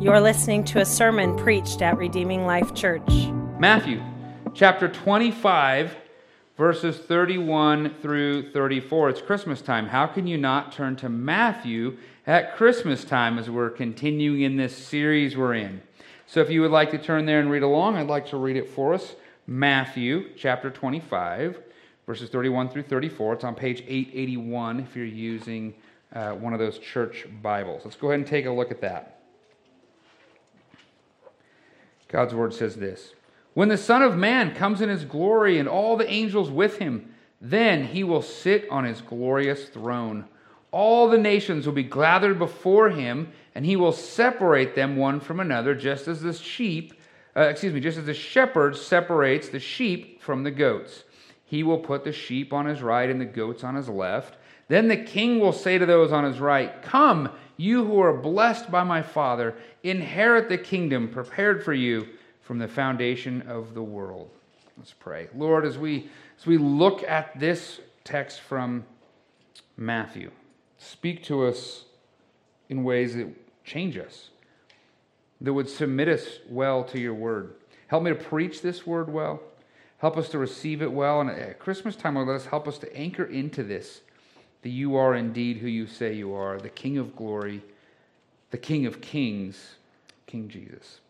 You're listening to a sermon preached at Redeeming Life Church. Matthew chapter 25, verses 31 through 34. It's Christmas time. How can you not turn to Matthew at Christmas time as we're continuing in this series we're in? So if you would like to turn there and read along, I'd like to read it for us. Matthew chapter 25, verses 31 through 34. It's on page 881 if you're using uh, one of those church Bibles. Let's go ahead and take a look at that. God's word says this When the Son of Man comes in his glory and all the angels with him, then he will sit on his glorious throne. All the nations will be gathered before him, and he will separate them one from another, just as the sheep, uh, excuse me, just as the shepherd separates the sheep from the goats. He will put the sheep on his right and the goats on his left. Then the king will say to those on his right, Come, you who are blessed by my Father, inherit the kingdom prepared for you from the foundation of the world. Let's pray. Lord, as we, as we look at this text from Matthew, speak to us in ways that change us, that would submit us well to your word. Help me to preach this word well. Help us to receive it well. And at Christmas time, Lord, let us help us to anchor into this that you are indeed who you say you are, the King of glory, the King of kings, King Jesus.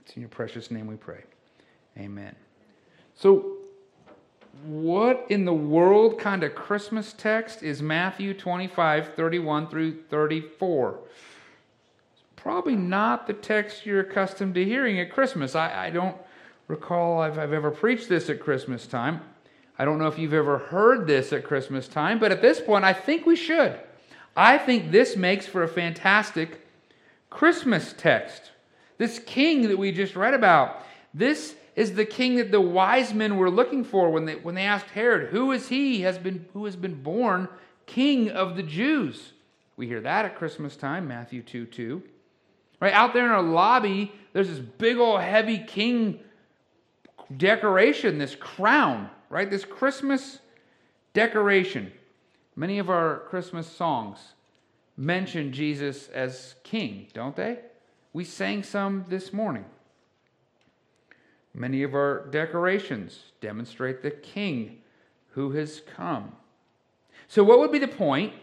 It's in your precious name we pray. Amen. So, what in the world kind of Christmas text is Matthew 25, 31 through 34? It's probably not the text you're accustomed to hearing at Christmas. I, I don't recall I've, I've ever preached this at Christmas time. I don't know if you've ever heard this at Christmas time, but at this point, I think we should. I think this makes for a fantastic Christmas text. This king that we just read about, this is the king that the wise men were looking for when they, when they asked Herod, Who is he has been, who has been born king of the Jews? We hear that at Christmas time, Matthew 2 2. Right out there in our lobby, there's this big old heavy king decoration, this crown right? This Christmas decoration. Many of our Christmas songs mention Jesus as king, don't they? We sang some this morning. Many of our decorations demonstrate the king who has come. So, what would be the point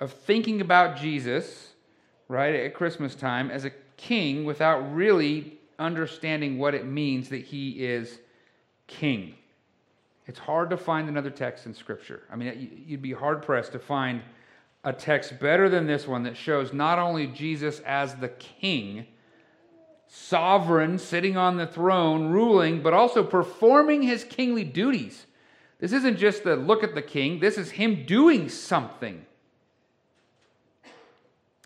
of thinking about Jesus, right, at Christmas time as a king without really understanding what it means that he is king? It's hard to find another text in Scripture. I mean, you'd be hard pressed to find a text better than this one that shows not only Jesus as the king, sovereign, sitting on the throne, ruling, but also performing his kingly duties. This isn't just the look at the king, this is him doing something.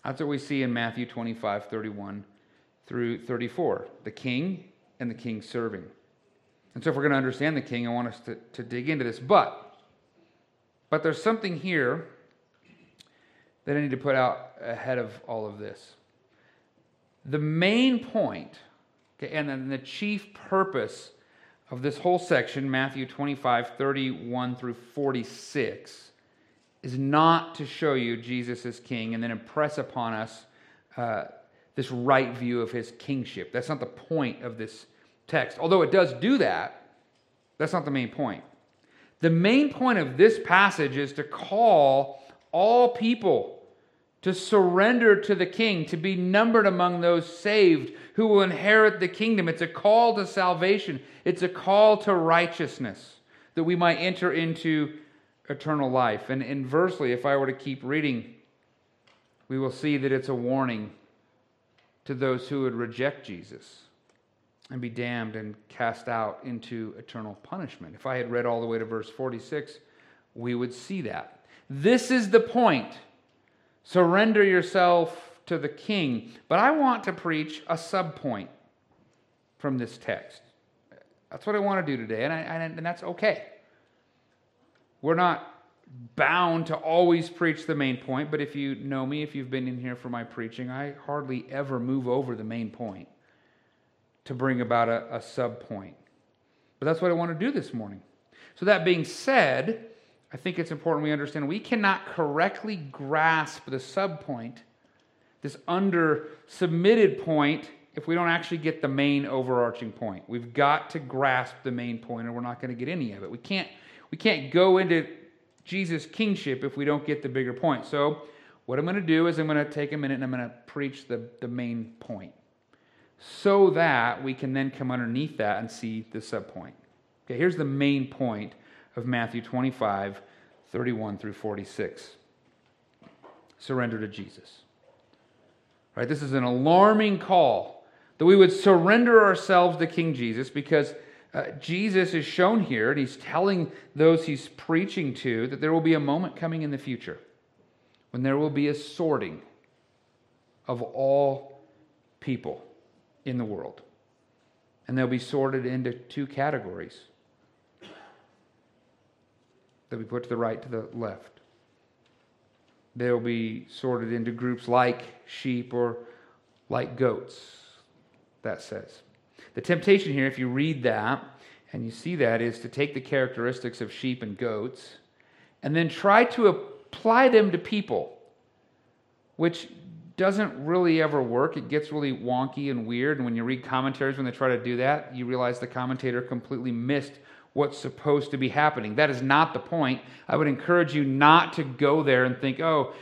That's what we see in Matthew 25, 31 through 34. The king and the king serving. And so, if we're going to understand the king, I want us to, to dig into this. But, but there's something here that I need to put out ahead of all of this. The main point, okay, and then the chief purpose of this whole section, Matthew 25, 31 through 46, is not to show you Jesus as king and then impress upon us uh, this right view of his kingship. That's not the point of this text. Although it does do that, that's not the main point. The main point of this passage is to call all people to surrender to the king, to be numbered among those saved who will inherit the kingdom. It's a call to salvation, it's a call to righteousness that we might enter into eternal life. And inversely, if I were to keep reading, we will see that it's a warning to those who would reject Jesus and be damned and cast out into eternal punishment. If I had read all the way to verse 46, we would see that. This is the point. Surrender yourself to the king. But I want to preach a subpoint from this text. That's what I want to do today, and, I, and that's okay. We're not bound to always preach the main point, but if you know me, if you've been in here for my preaching, I hardly ever move over the main point to bring about a, a sub point. But that's what I want to do this morning. So, that being said, I think it's important we understand we cannot correctly grasp the sub point this under submitted point if we don't actually get the main overarching point. We've got to grasp the main point or we're not going to get any of it. We can't we can't go into Jesus' kingship if we don't get the bigger point. So what I'm going to do is I'm going to take a minute and I'm going to preach the, the main point so that we can then come underneath that and see the subpoint. Okay, here's the main point of Matthew 25, 31 through 46. Surrender to Jesus. Right? This is an alarming call that we would surrender ourselves to King Jesus because uh, Jesus is shown here, and he's telling those he's preaching to that there will be a moment coming in the future when there will be a sorting of all people in the world. And they'll be sorted into two categories. They'll be put to the right, to the left. They'll be sorted into groups like sheep or like goats, that says. The temptation here, if you read that and you see that, is to take the characteristics of sheep and goats and then try to apply them to people, which doesn't really ever work. It gets really wonky and weird. And when you read commentaries, when they try to do that, you realize the commentator completely missed what's supposed to be happening. That is not the point. I would encourage you not to go there and think, oh,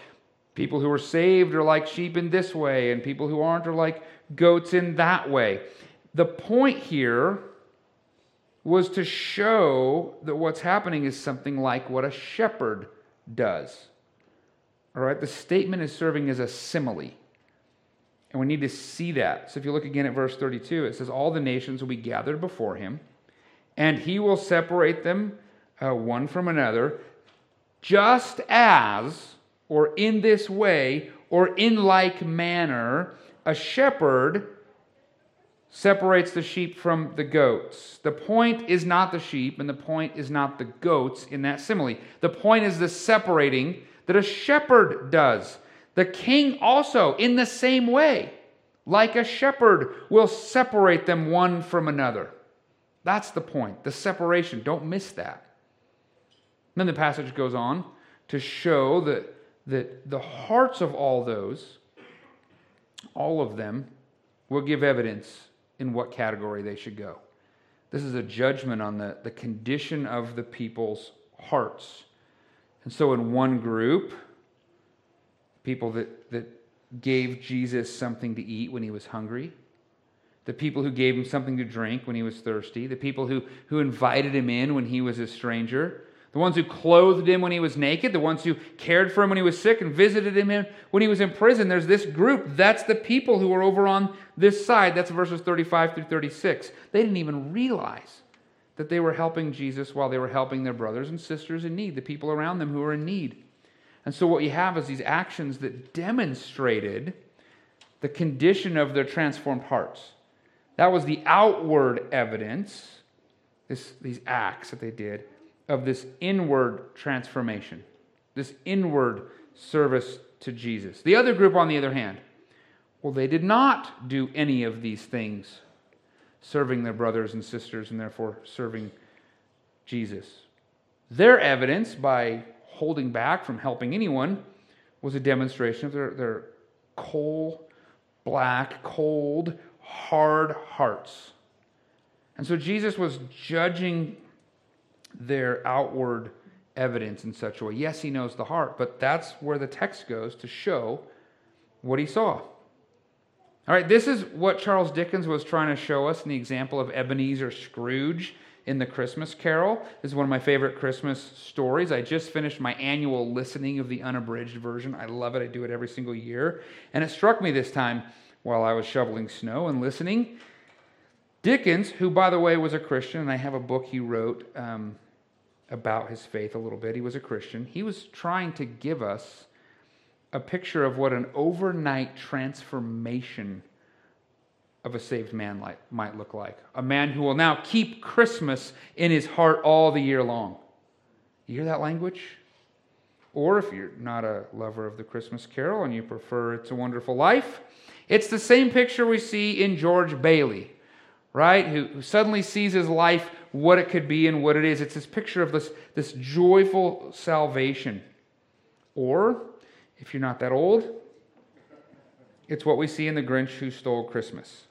people who are saved are like sheep in this way, and people who aren't are like goats in that way. The point here was to show that what's happening is something like what a shepherd does. All right, the statement is serving as a simile. And we need to see that. So if you look again at verse 32, it says, All the nations will be gathered before him, and he will separate them uh, one from another, just as, or in this way, or in like manner, a shepherd separates the sheep from the goats. The point is not the sheep, and the point is not the goats in that simile. The point is the separating that a shepherd does. The king also, in the same way, like a shepherd, will separate them one from another. That's the point, the separation. Don't miss that. Then the passage goes on to show that, that the hearts of all those, all of them, will give evidence in what category they should go. This is a judgment on the, the condition of the people's hearts. And so, in one group, people that, that gave Jesus something to eat when he was hungry, the people who gave him something to drink when he was thirsty, the people who, who invited him in when he was a stranger, the ones who clothed him when he was naked, the ones who cared for him when he was sick and visited him when he was in prison. There's this group. That's the people who are over on this side. That's verses 35 through 36. They didn't even realize that they were helping Jesus while they were helping their brothers and sisters in need, the people around them who were in need. And so what you have is these actions that demonstrated the condition of their transformed hearts. That was the outward evidence, this, these acts that they did, of this inward transformation, this inward service to Jesus. The other group, on the other hand, well, they did not do any of these things serving their brothers and sisters and therefore serving Jesus. Their evidence by holding back from helping anyone was a demonstration of their, their coal black, cold, hard hearts. And so Jesus was judging their outward evidence in such a way. Yes, he knows the heart, but that's where the text goes to show what he saw. All right, this is what Charles Dickens was trying to show us in the example of Ebenezer Scrooge in the Christmas Carol. This is one of my favorite Christmas stories. I just finished my annual listening of the unabridged version. I love it. I do it every single year. And it struck me this time while I was shoveling snow and listening. Dickens, who, by the way, was a Christian, and I have a book he wrote um, about his faith a little bit. He was a Christian. He was trying to give us a picture of what an overnight transformation of a saved man like, might look like. A man who will now keep Christmas in his heart all the year long. You hear that language? Or if you're not a lover of the Christmas carol and you prefer It's a Wonderful Life, it's the same picture we see in George Bailey, right? Who, who suddenly sees his life what it could be and what it is. It's this picture of this, this joyful salvation. Or if you're not that old, It's what we see in The Grinch Who Stole Christmas,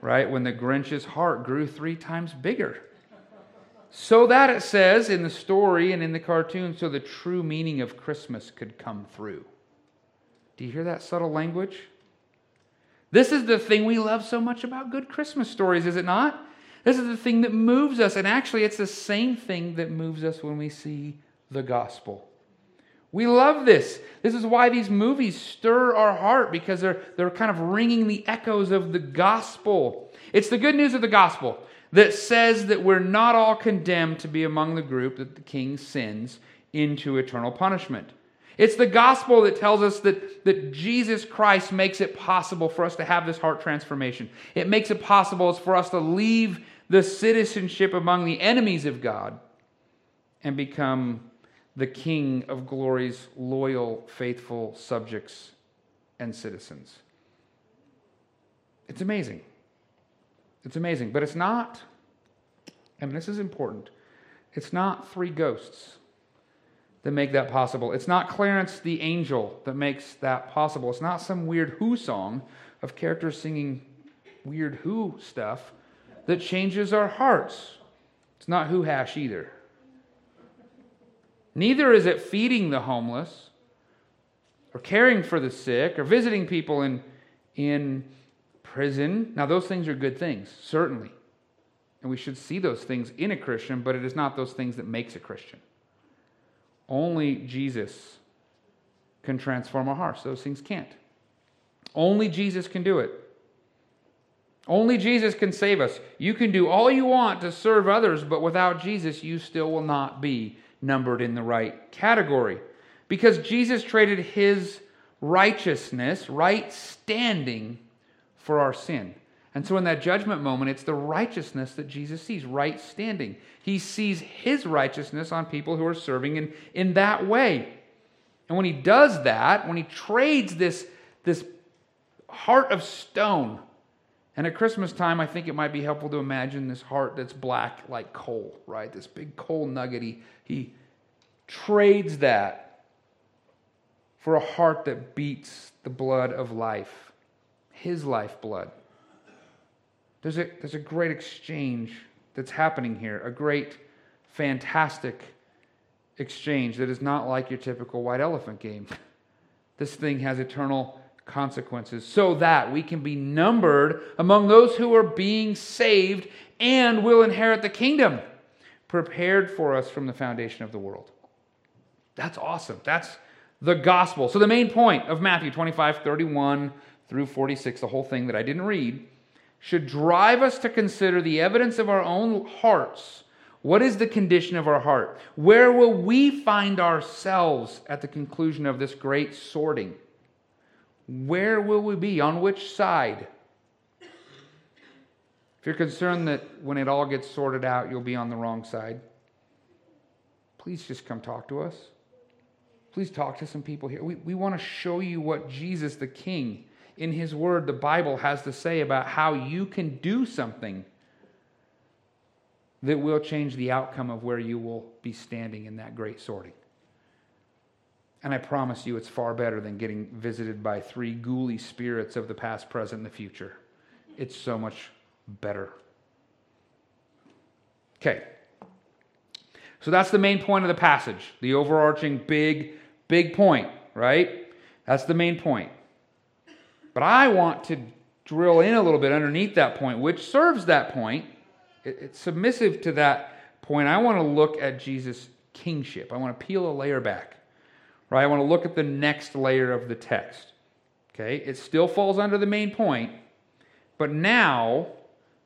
right? When the Grinch's heart grew three times bigger. So that it says in the story and in the cartoon, so the true meaning of Christmas could come through. Do you hear that subtle language? This is the thing we love so much about good Christmas stories, is it not? This is the thing that moves us. And actually, it's the same thing that moves us when we see the gospel. We love this. This is why these movies stir our heart because they're, they're kind of ringing the echoes of the gospel. It's the good news of the gospel that says that we're not all condemned to be among the group that the king sends into eternal punishment. It's the gospel that tells us that, that Jesus Christ makes it possible for us to have this heart transformation. It makes it possible for us to leave the citizenship among the enemies of God and become the King of glory's loyal, faithful subjects and citizens. It's amazing. It's amazing. But it's not, and this is important, it's not three ghosts that make that possible. It's not Clarence the angel that makes that possible. It's not some weird Who song of characters singing weird Who stuff that changes our hearts. It's not Who hash either. Neither is it feeding the homeless or caring for the sick or visiting people in, in prison. Now, those things are good things, certainly. And we should see those things in a Christian, but it is not those things that makes a Christian. Only Jesus can transform our hearts. Those things can't. Only Jesus can do it. Only Jesus can save us. You can do all you want to serve others, but without Jesus, you still will not be numbered in the right category. Because Jesus traded his righteousness, right standing, for our sin. And so in that judgment moment, it's the righteousness that Jesus sees, right standing. He sees his righteousness on people who are serving in, in that way. And when he does that, when he trades this, this heart of stone, and at Christmas time, I think it might be helpful to imagine this heart that's black like coal, right? This big coal nugget. He, he trades that for a heart that beats the blood of life, his lifeblood. There's a, there's a great exchange that's happening here, a great, fantastic exchange that is not like your typical white elephant game. This thing has eternal consequences so that we can be numbered among those who are being saved and will inherit the kingdom prepared for us from the foundation of the world. That's awesome. That's the gospel. So, the main point of Matthew 25, 31 through 46, the whole thing that I didn't read, should drive us to consider the evidence of our own hearts. What is the condition of our heart? Where will we find ourselves at the conclusion of this great sorting? Where will we be? On which side? If you're concerned that when it all gets sorted out, you'll be on the wrong side, please just come talk to us. Please talk to some people here. We, we want to show you what Jesus the King in His Word, the Bible, has to say about how you can do something that will change the outcome of where you will be standing in that great sorting. And I promise you, it's far better than getting visited by three ghouly spirits of the past, present, and the future. It's so much better. Okay. So that's the main point of the passage, the overarching big, big point, right? That's the main point. But I want to drill in a little bit underneath that point, which serves that point. It's submissive to that point. I want to look at Jesus' kingship. I want to peel a layer back, right? I want to look at the next layer of the text. Okay? It still falls under the main point, but now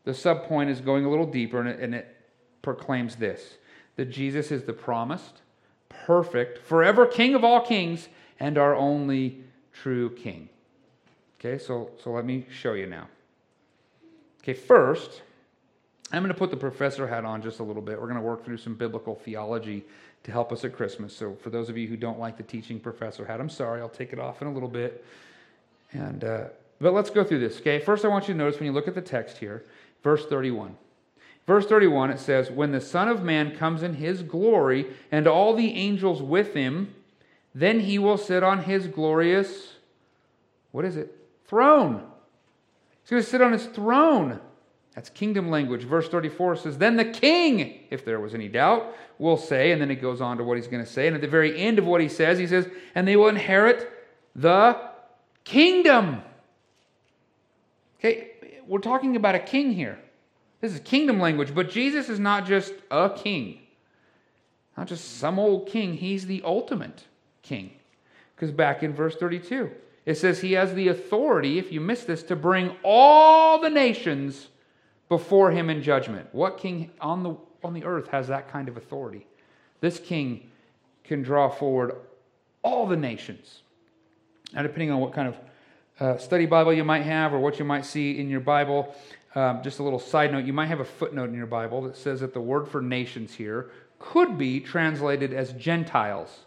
the subpoint is going a little deeper and it, and it proclaims this that Jesus is the promised, perfect, forever King of all kings and our only true King. Okay, so, so let me show you now. Okay, first, I'm going to put the professor hat on just a little bit. We're going to work through some biblical theology to help us at Christmas. So, for those of you who don't like the teaching professor hat, I'm sorry. I'll take it off in a little bit. And uh, but let's go through this. Okay, first I want you to notice when you look at the text here, verse 31. Verse 31, it says, When the Son of Man comes in his glory and all the angels with him, then he will sit on his glorious, what is it? throne. He's going to sit on his throne. That's kingdom language. Verse 34 says, Then the king, if there was any doubt, will say, and then it goes on to what he's going to say. And at the very end of what he says, he says, And they will inherit the kingdom. Okay, we're talking about a king here. This is kingdom language, but Jesus is not just a king, not just some old king. He's the ultimate king. Because back in verse 32, it says he has the authority, if you miss this, to bring all the nations before him in judgment. What king on the, on the earth has that kind of authority? This king can draw forward all the nations. Now, depending on what kind of uh, study Bible you might have or what you might see in your Bible, um, just a little side note, you might have a footnote in your Bible that says that the word for nations here could be translated as Gentiles.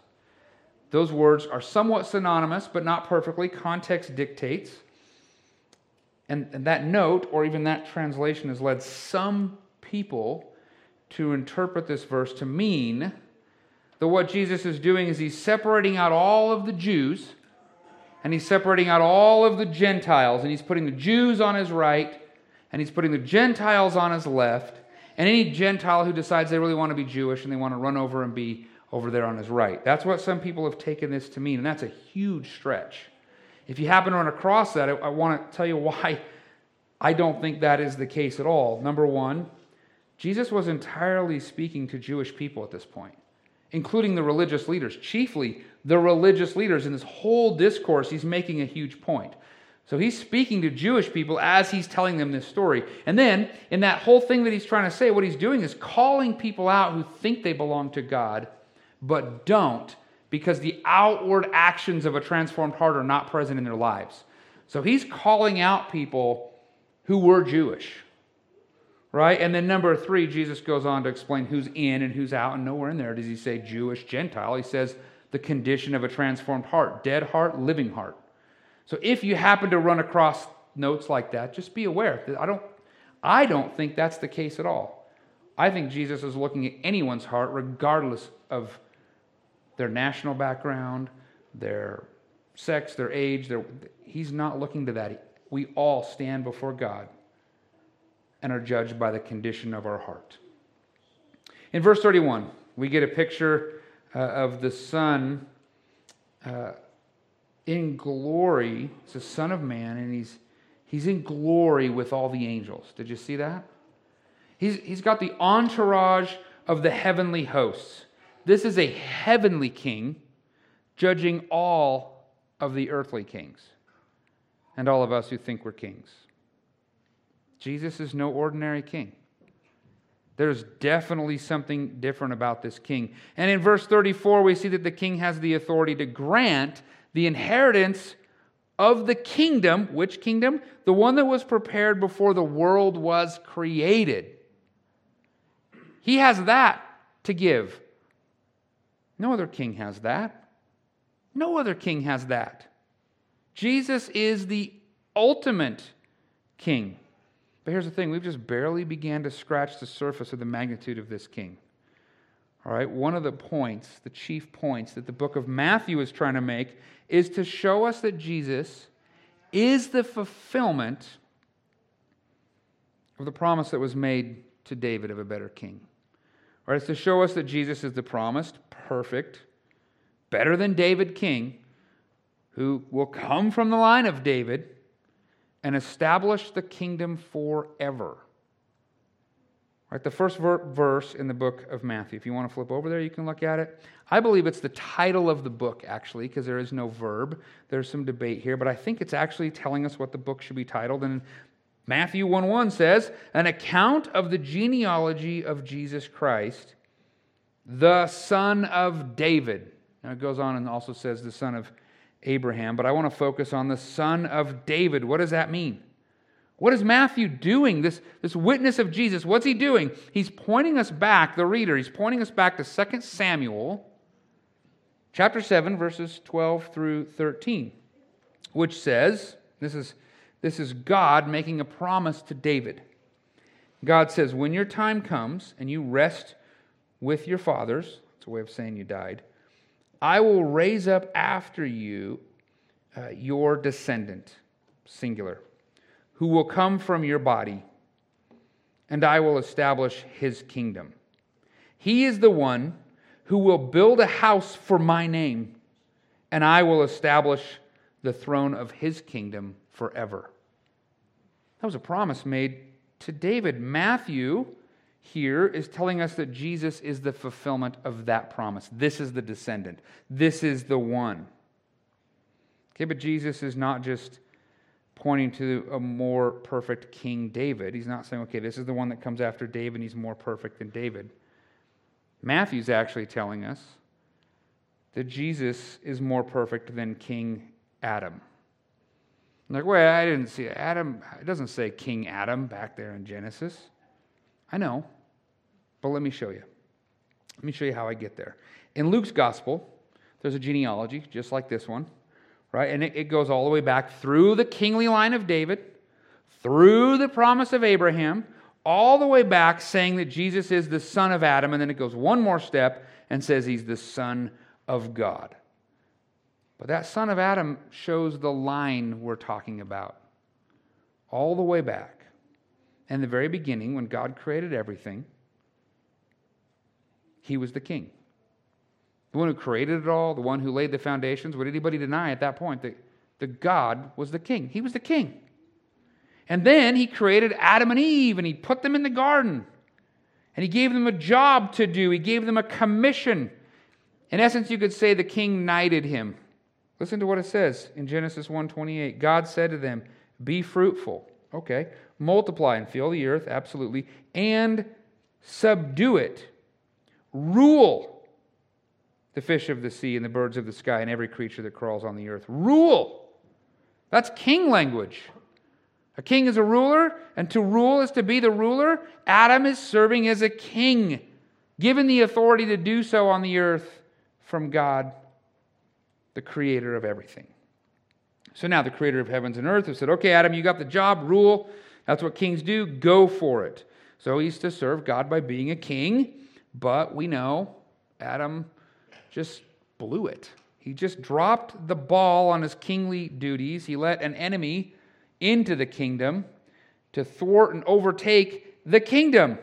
Those words are somewhat synonymous, but not perfectly. Context dictates. And, and that note, or even that translation, has led some people to interpret this verse to mean that what Jesus is doing is he's separating out all of the Jews and he's separating out all of the Gentiles and he's putting the Jews on his right and he's putting the Gentiles on his left. And any Gentile who decides they really want to be Jewish and they want to run over and be over there on his right. That's what some people have taken this to mean, and that's a huge stretch. If you happen to run across that, I, I want to tell you why I don't think that is the case at all. Number one, Jesus was entirely speaking to Jewish people at this point, including the religious leaders, chiefly the religious leaders. In this whole discourse, he's making a huge point. So he's speaking to Jewish people as he's telling them this story. And then, in that whole thing that he's trying to say, what he's doing is calling people out who think they belong to God, but don't because the outward actions of a transformed heart are not present in their lives. So he's calling out people who were Jewish. Right? And then number three, Jesus goes on to explain who's in and who's out, and nowhere in there does he say Jewish, Gentile. He says the condition of a transformed heart, dead heart, living heart. So if you happen to run across notes like that, just be aware. I don't, I don't think that's the case at all. I think Jesus is looking at anyone's heart, regardless of their national background, their sex, their age. Their, he's not looking to that. We all stand before God and are judged by the condition of our heart. In verse 31, we get a picture uh, of the Son uh, in glory. It's the Son of Man, and he's, he's in glory with all the angels. Did you see that? He's, he's got the entourage of the heavenly hosts. This is a heavenly king judging all of the earthly kings and all of us who think we're kings. Jesus is no ordinary king. There's definitely something different about this king. And in verse 34, we see that the king has the authority to grant the inheritance of the kingdom. Which kingdom? The one that was prepared before the world was created. He has that to give. No other king has that. No other king has that. Jesus is the ultimate king. But here's the thing we've just barely began to scratch the surface of the magnitude of this king. All right, one of the points, the chief points that the book of Matthew is trying to make is to show us that Jesus is the fulfillment of the promise that was made to David of a better king. Right, it's to show us that Jesus is the promised, perfect, better than David king, who will come from the line of David and establish the kingdom forever. Right, the first ver- verse in the book of Matthew. If you want to flip over there, you can look at it. I believe it's the title of the book, actually, because there is no verb. There's some debate here, but I think it's actually telling us what the book should be titled. And Matthew 1 1 says, An account of the genealogy of Jesus Christ, the son of David. Now it goes on and also says the son of Abraham, but I want to focus on the son of David. What does that mean? What is Matthew doing? This, this witness of Jesus, what's he doing? He's pointing us back, the reader, he's pointing us back to 2 Samuel chapter 7, verses 12 through 13, which says, this is, this is God making a promise to David. God says, When your time comes and you rest with your fathers, it's a way of saying you died, I will raise up after you uh, your descendant singular, who will come from your body, and I will establish his kingdom. He is the one who will build a house for my name, and I will establish the throne of his kingdom forever. That was a promise made to David. Matthew here is telling us that Jesus is the fulfillment of that promise. This is the descendant, this is the one. Okay, but Jesus is not just pointing to a more perfect King David. He's not saying, okay, this is the one that comes after David, he's more perfect than David. Matthew's actually telling us that Jesus is more perfect than King Adam. I'm like, wait, I didn't see it. Adam, it doesn't say King Adam back there in Genesis. I know, but let me show you. Let me show you how I get there. In Luke's gospel, there's a genealogy just like this one, right? And it, it goes all the way back through the kingly line of David, through the promise of Abraham, all the way back saying that Jesus is the son of Adam, and then it goes one more step and says he's the son of God. But that son of Adam shows the line we're talking about all the way back. In the very beginning, when God created everything, he was the king. The one who created it all, the one who laid the foundations. Would anybody deny at that point that, the God was the king? He was the king. And then he created Adam and Eve and he put them in the garden. And he gave them a job to do, he gave them a commission. In essence, you could say the king knighted him. Listen to what it says in Genesis 1:28. God said to them, "Be fruitful." Okay. Multiply and fill the earth, absolutely, and subdue it. Rule the fish of the sea and the birds of the sky and every creature that crawls on the earth. Rule. That's king language. A king is a ruler, and to rule is to be the ruler. Adam is serving as a king, given the authority to do so on the earth from God, the creator of everything. So now the creator of heavens and earth has said, Okay, Adam, you got the job, rule. That's what kings do. Go for it. So he's to serve God by being a king, but we know Adam just blew it. He just dropped the ball on his kingly duties. He let an enemy into the kingdom to thwart and overtake the kingdom.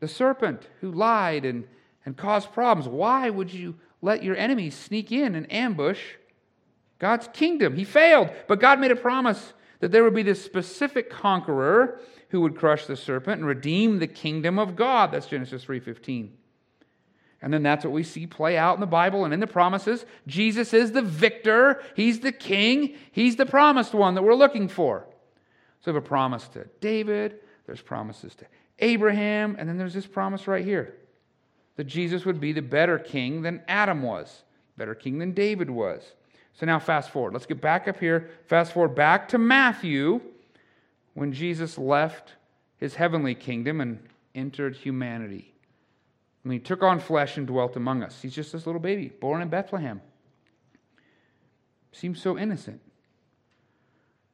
The serpent who lied and, and caused problems. Why would you let your enemies sneak in and ambush God's kingdom? He failed, but God made a promise that there would be this specific conqueror who would crush the serpent and redeem the kingdom of God. That's Genesis 3:15. And then that's what we see play out in the Bible and in the promises. Jesus is the victor, he's the king, he's the promised one that we're looking for. So we have a promise to David, there's promises to Abraham, and then there's this promise right here that Jesus would be the better king than Adam was, better king than David was. So now fast forward. Let's get back up here. Fast forward back to Matthew when Jesus left his heavenly kingdom and entered humanity. I mean, he took on flesh and dwelt among us. He's just this little baby born in Bethlehem. Seems so innocent,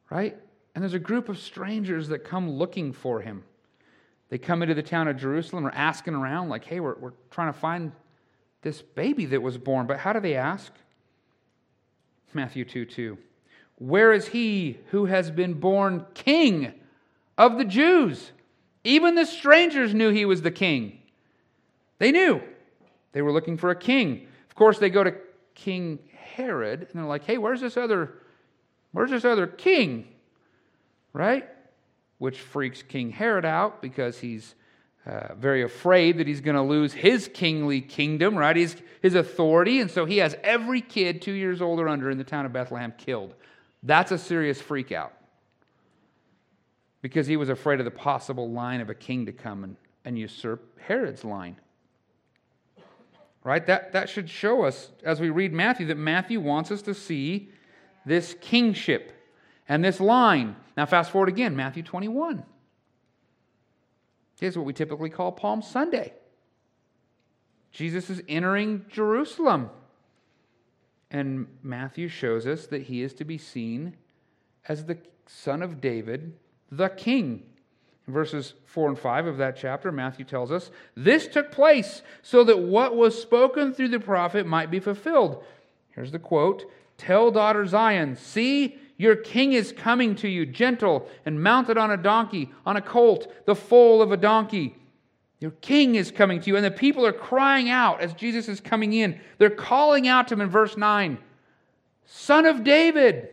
right? And there's a group of strangers that come looking for him. They come into the town of Jerusalem are asking around, like, hey, we're, we're trying to find this baby that was born. But how do they ask? Matthew 2 2. Where is he who has been born king of the Jews? Even the strangers knew he was the king. They knew. They were looking for a king. Of course, they go to King Herod and they're like, hey, where's this other, where's this other king? Right? Which freaks King Herod out because he's uh, very afraid that he's going to lose his kingly kingdom, right? His, his authority. And so he has every kid two years old or under in the town of Bethlehem killed. That's a serious freak out because he was afraid of the possible line of a king to come and, and usurp Herod's line. Right? That, that should show us, as we read Matthew, that Matthew wants us to see this kingship and this line. Now, fast forward again, Matthew 21. Here's what we typically call Palm Sunday. Jesus is entering Jerusalem. And Matthew shows us that he is to be seen as the son of David, the king. In verses 4 and 5 of that chapter, Matthew tells us this took place so that what was spoken through the prophet might be fulfilled. Here's the quote Tell daughter Zion, see, Your king is coming to you, gentle and mounted on a donkey, on a colt, the foal of a donkey. Your king is coming to you. And the people are crying out as Jesus is coming in. They're calling out to him in verse 9 Son of David,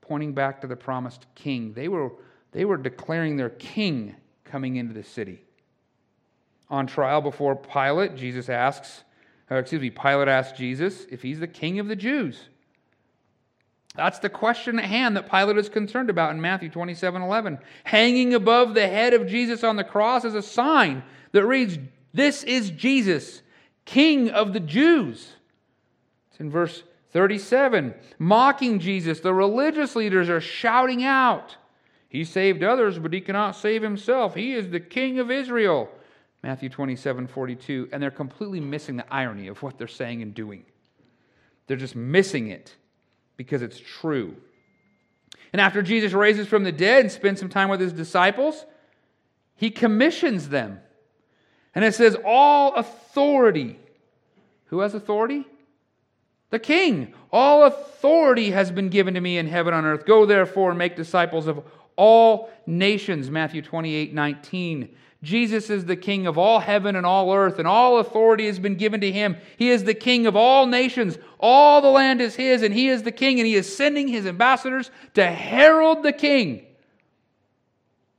pointing back to the promised king. They were, they were declaring their king coming into the city. On trial before Pilate, Jesus asks, or excuse me, Pilate asks Jesus if he's the king of the Jews. That's the question at hand that Pilate is concerned about in Matthew 27 11. Hanging above the head of Jesus on the cross is a sign that reads, This is Jesus, King of the Jews. It's in verse 37. Mocking Jesus, the religious leaders are shouting out, He saved others, but He cannot save Himself. He is the King of Israel. Matthew 27 42. And they're completely missing the irony of what they're saying and doing. They're just missing it because it's true. And after Jesus raises from the dead and spends some time with his disciples, he commissions them. And it says, All authority. Who has authority? The king. All authority has been given to me in heaven and on earth. Go therefore and make disciples of all nations. Matthew 28 19. Jesus is the king of all heaven and all earth, and all authority has been given to him. He is the king of all nations. All the land is his, and he is the king, and he is sending his ambassadors to herald the king,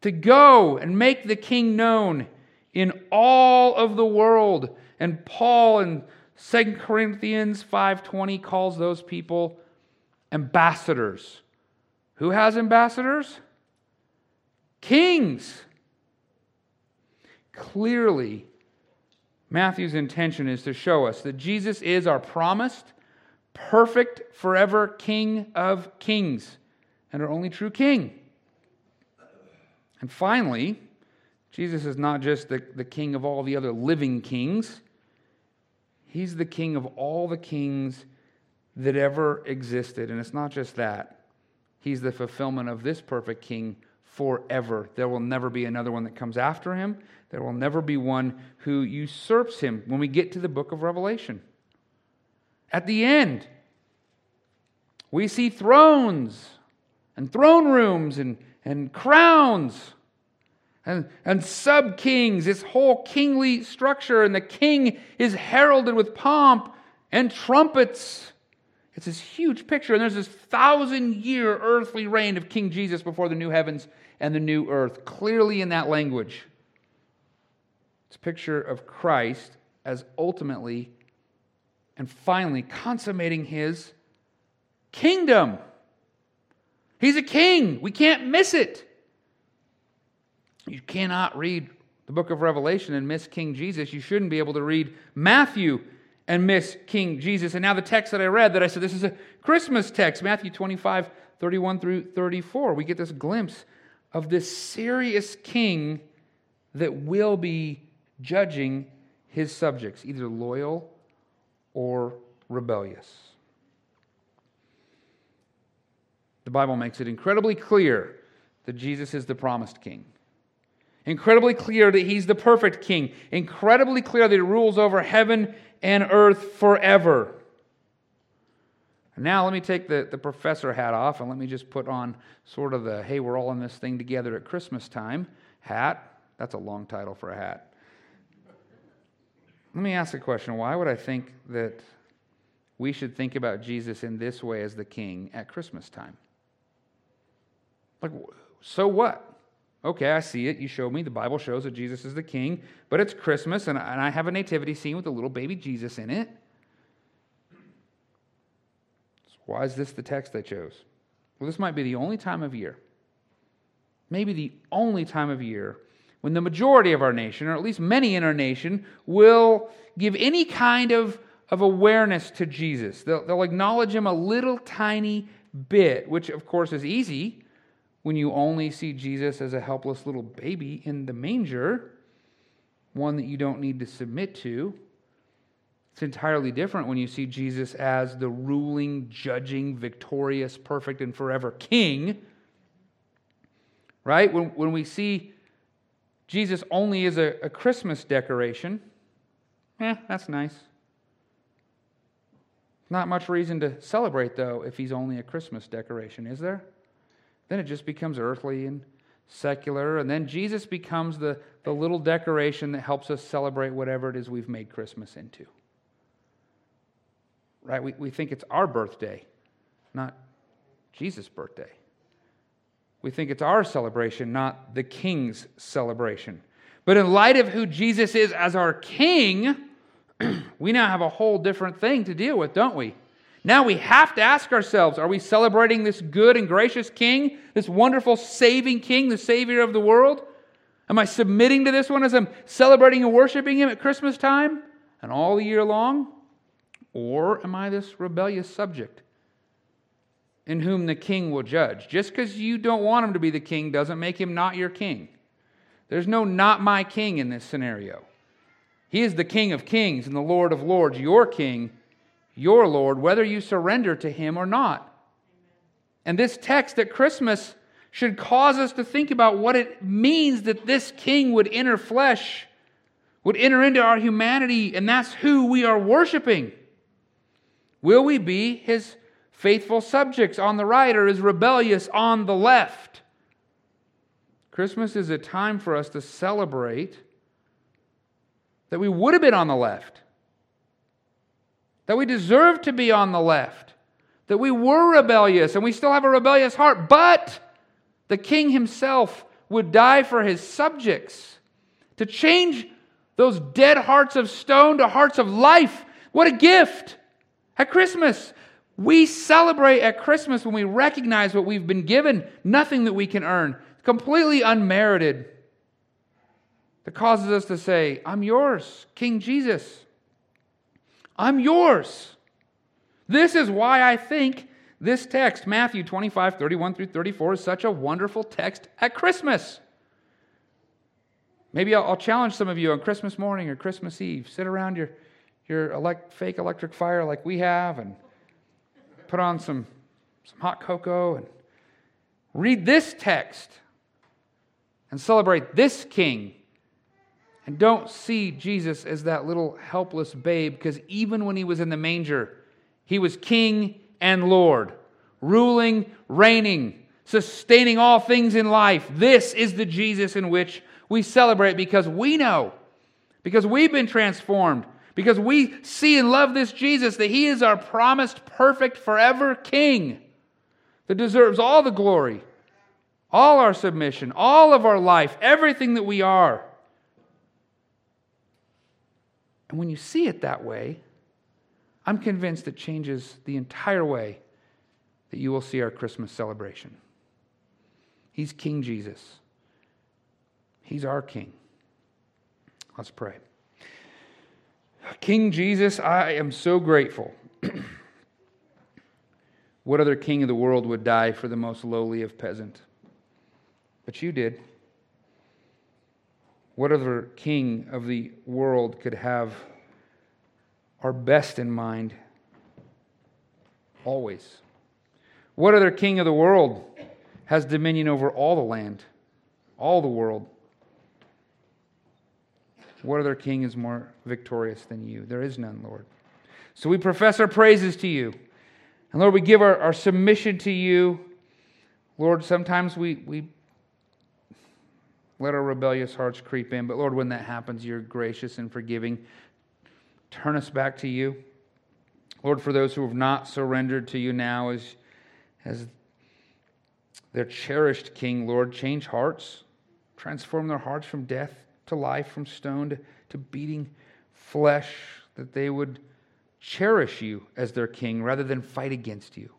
to go and make the king known in all of the world. And Paul in 2 Corinthians 5:20 calls those people ambassadors. Who has ambassadors? Kings. Clearly, Matthew's intention is to show us that Jesus is our promised, perfect, forever King of kings and our only true King. And finally, Jesus is not just the, the King of all the other living kings, He's the King of all the kings that ever existed. And it's not just that, He's the fulfillment of this perfect King forever. There will never be another one that comes after him. There will never be one who usurps him when we get to the book of Revelation. At the end, we see thrones and throne rooms and, and crowns and, and sub kings, this whole kingly structure, and the king is heralded with pomp and trumpets. It's this huge picture, and there's this thousand year earthly reign of King Jesus before the new heavens and the new earth, clearly in that language. It's a picture of Christ as ultimately and finally consummating his kingdom. He's a king. We can't miss it. You cannot read the book of Revelation and miss King Jesus. You shouldn't be able to read Matthew and miss King Jesus. And now the text that I read that I said this is a Christmas text, Matthew 25, 31 through 34. We get this glimpse of this serious king that will be judging his subjects, either loyal or rebellious. The Bible makes it incredibly clear that Jesus is the promised king. Incredibly clear that he's the perfect king. Incredibly clear that he rules over heaven and earth forever. Now, let me take the, the professor hat off and let me just put on sort of the hey, we're all in this thing together at Christmas time hat. That's a long title for a hat. Let me ask a question why would I think that we should think about Jesus in this way as the king at Christmas time? Like, so what? Okay, I see it. You showed me. The Bible shows that Jesus is the king, but it's Christmas, and I have a nativity scene with a little baby Jesus in it. Why is this the text I chose? Well, this might be the only time of year, maybe the only time of year when the majority of our nation, or at least many in our nation, will give any kind of, of awareness to Jesus. They'll, they'll acknowledge him a little tiny bit, which of course is easy when you only see Jesus as a helpless little baby in the manger, one that you don't need to submit to. It's entirely different when you see Jesus as the ruling, judging, victorious, perfect, and forever King. Right? When, when we see Jesus only as a, a Christmas decoration, eh, that's nice. Not much reason to celebrate, though, if he's only a Christmas decoration, is there? Then it just becomes earthly and secular, and then Jesus becomes the, the little decoration that helps us celebrate whatever it is we've made Christmas into. Right? We, we think it's our birthday, not Jesus' birthday. We think it's our celebration, not the king's celebration. But in light of who Jesus is as our king, we now have a whole different thing to deal with, don't we? Now we have to ask ourselves are we celebrating this good and gracious king, this wonderful saving king, the savior of the world? Am I submitting to this one as I'm celebrating and worshiping him at Christmas time and all the year long? Or am I this rebellious subject in whom the king will judge? Just because you don't want him to be the king doesn't make him not your king. There's no not my king in this scenario. He is the King of kings and the Lord of lords, your King, your Lord, whether you surrender to him or not. And this text at Christmas should cause us to think about what it means that this King would enter flesh, would enter into our humanity, and that's who we are worshiping. Will we be his faithful subjects on the right or his rebellious on the left? Christmas is a time for us to celebrate that we would have been on the left, that we deserve to be on the left, that we were rebellious and we still have a rebellious heart, but the king himself would die for his subjects to change those dead hearts of stone to hearts of life. What a gift! At Christmas, we celebrate at Christmas when we recognize what we've been given, nothing that we can earn, completely unmerited that causes us to say, I'm yours, King Jesus. I'm yours. This is why I think this text, Matthew 25, 31 through 34, is such a wonderful text at Christmas. Maybe I'll, I'll challenge some of you on Christmas morning or Christmas Eve. Sit around your, your elect, fake electric fire like we have and put on some, some hot cocoa and read this text and celebrate this king and don't see Jesus as that little helpless babe, because even when he was in the manger, he was king and Lord, ruling, reigning, sustaining all things in life. This is the Jesus in which we celebrate because we know, because we've been transformed, because we see and love this Jesus, that he is our promised perfect forever king that deserves all the glory, all our submission, all of our life, everything that we are. And when you see it that way, I'm convinced it changes the entire way that you will see our Christmas celebration. He's King Jesus, He's our King. Let's pray. King Jesus, I am so grateful. what other king of the world would die for the most lowly of peasant? But you did. What other king of the world could have our best in mind always? What other king of the world has dominion over all the land, all the world? What other king is more victorious than you? There is none, Lord. So we profess our praises to you. And Lord, we give our, our submission to you. Lord, sometimes we, we let our rebellious hearts creep in. But Lord, when that happens, you're gracious and forgiving. Turn us back to you. Lord, for those who have not surrendered to you now as, as their cherished King, Lord, change hearts, transform their hearts from death to life, from stone to, to beating flesh, that they would cherish you as their King rather than fight against you.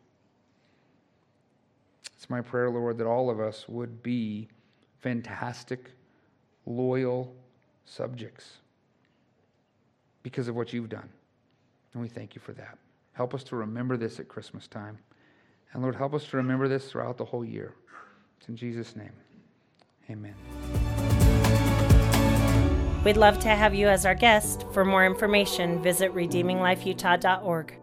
It's my prayer, Lord, that all of us would be fantastic, loyal subjects because of what you've done. And we thank you for that. Help us to remember this at Christmas time. And Lord, help us to remember this throughout the whole year. It's in Jesus' name. Amen. We'd love to have you as our guest. For more information, visit redeeminglifeutah.org.